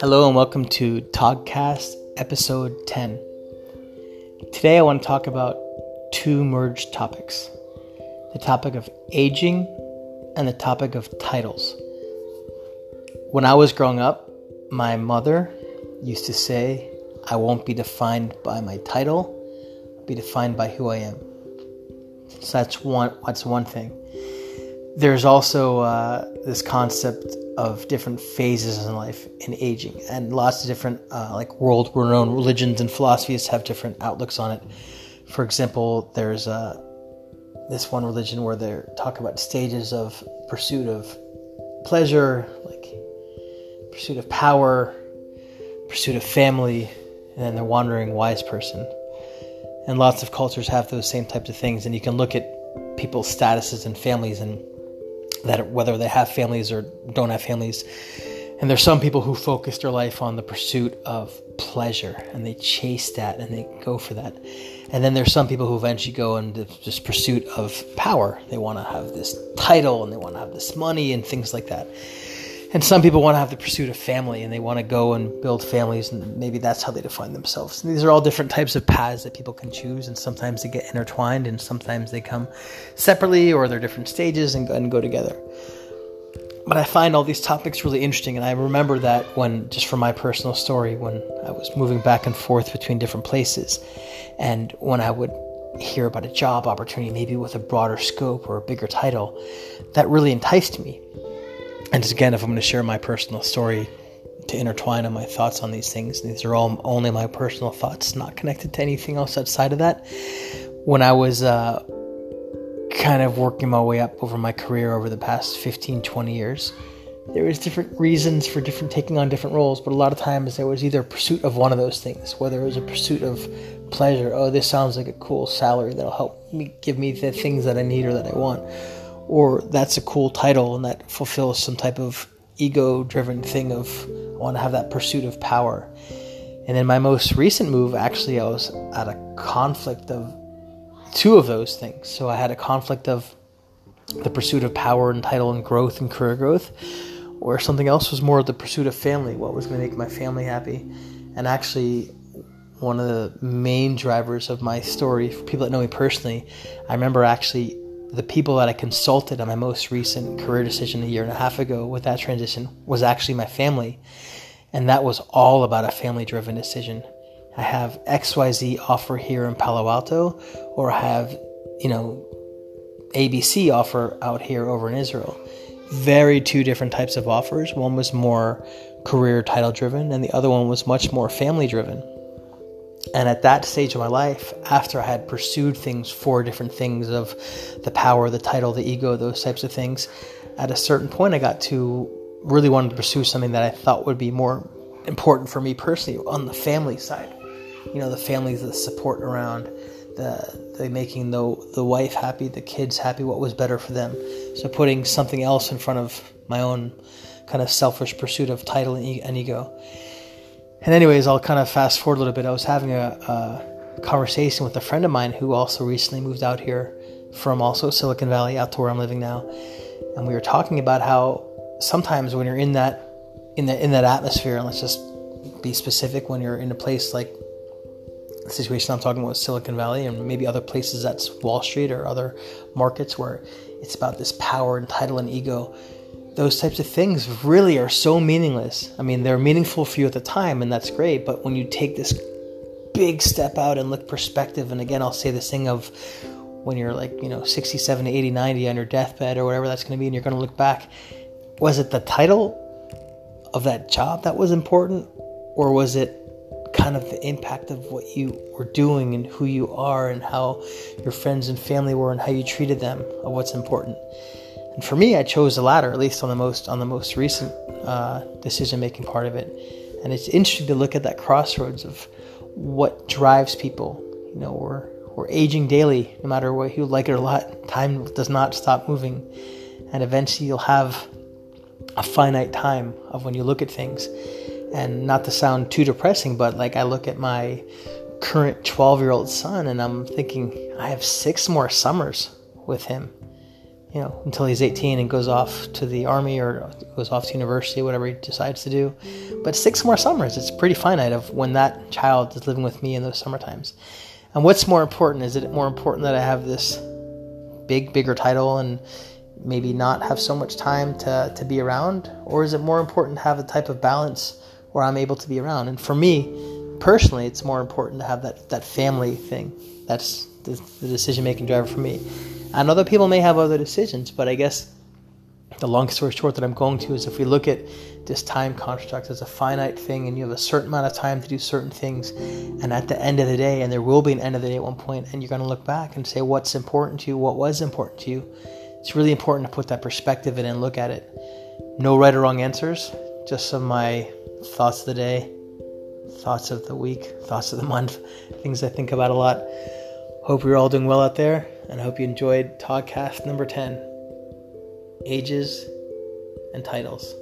Hello and welcome to Togcast episode 10. Today I want to talk about two merged topics the topic of aging and the topic of titles. When I was growing up, my mother used to say, I won't be defined by my title, I'll be defined by who I am. So that's one that's one thing there's also uh, this concept of different phases in life in aging, and lots of different, uh, like world renowned religions and philosophies have different outlooks on it. For example, there's uh, this one religion where they talk about stages of pursuit of pleasure, like pursuit of power, pursuit of family, and then the wandering wise person. And lots of cultures have those same types of things, and you can look at people's statuses and families and that whether they have families or don't have families. And there's some people who focus their life on the pursuit of pleasure and they chase that and they go for that. And then there's some people who eventually go into this pursuit of power. They want to have this title and they want to have this money and things like that. And some people want to have the pursuit of family and they want to go and build families, and maybe that's how they define themselves. And these are all different types of paths that people can choose, and sometimes they get intertwined, and sometimes they come separately, or they're different stages and, and go together. But I find all these topics really interesting, and I remember that when, just from my personal story, when I was moving back and forth between different places, and when I would hear about a job opportunity, maybe with a broader scope or a bigger title, that really enticed me and again, if I'm going to share my personal story to intertwine on my thoughts on these things, these are all only my personal thoughts, not connected to anything else outside of that. When I was uh, kind of working my way up over my career over the past 15, 20 years, there was different reasons for different taking on different roles, but a lot of times there was either a pursuit of one of those things, whether it was a pursuit of pleasure, oh, this sounds like a cool salary that'll help me give me the things that I need or that I want or that's a cool title and that fulfills some type of ego driven thing of I want to have that pursuit of power. And in my most recent move, actually, I was at a conflict of two of those things. So I had a conflict of the pursuit of power and title and growth and career growth, or something else was more the pursuit of family, what was going to make my family happy. And actually, one of the main drivers of my story, for people that know me personally, I remember actually the people that I consulted on my most recent career decision a year and a half ago with that transition was actually my family. And that was all about a family driven decision. I have XYZ offer here in Palo Alto, or I have, you know, ABC offer out here over in Israel. Very two different types of offers. One was more career title driven, and the other one was much more family driven. And at that stage of my life, after I had pursued things, four different things of the power, the title, the ego, those types of things, at a certain point, I got to really wanted to pursue something that I thought would be more important for me personally on the family side. You know, the families, the support around, the, the making the, the wife happy, the kids happy, what was better for them. So putting something else in front of my own kind of selfish pursuit of title and ego. And anyways, I'll kind of fast forward a little bit. I was having a, a conversation with a friend of mine who also recently moved out here from also Silicon Valley out to where I'm living now, and we were talking about how sometimes when you're in that in that in that atmosphere, and let's just be specific, when you're in a place like the situation I'm talking about Silicon Valley and maybe other places that's Wall Street or other markets where it's about this power and title and ego those types of things really are so meaningless. I mean, they're meaningful for you at the time, and that's great. But when you take this big step out and look perspective, and again, I'll say this thing of when you're like, you know, 60, 70, 80, 90 on your deathbed or whatever that's going to be, and you're going to look back, was it the title of that job that was important, or was it kind of the impact of what you were doing and who you are and how your friends and family were and how you treated them of what's important? And for me, I chose the latter, at least on the most on the most recent uh, decision making part of it. And it's interesting to look at that crossroads of what drives people. You know, we're we're aging daily, no matter what you like it or not. Time does not stop moving, and eventually you'll have a finite time of when you look at things. And not to sound too depressing, but like I look at my current 12 year old son and I'm thinking, I have six more summers with him you know, until he's 18 and goes off to the army or goes off to university, whatever he decides to do. But six more summers, it's pretty finite of when that child is living with me in those summer times. And what's more important? Is it more important that I have this big, bigger title and maybe not have so much time to, to be around? Or is it more important to have a type of balance where I'm able to be around? And for me, personally, it's more important to have that, that family thing. That's the, the decision making driver for me. And other people may have other decisions, but I guess the long story short that I'm going to is if we look at this time construct as a finite thing and you have a certain amount of time to do certain things, and at the end of the day, and there will be an end of the day at one point, and you're going to look back and say what's important to you, what was important to you. It's really important to put that perspective in and look at it. No right or wrong answers, just some of my thoughts of the day, thoughts of the week, thoughts of the month, things I think about a lot. Hope you're all doing well out there, and I hope you enjoyed podcast number 10 Ages and Titles.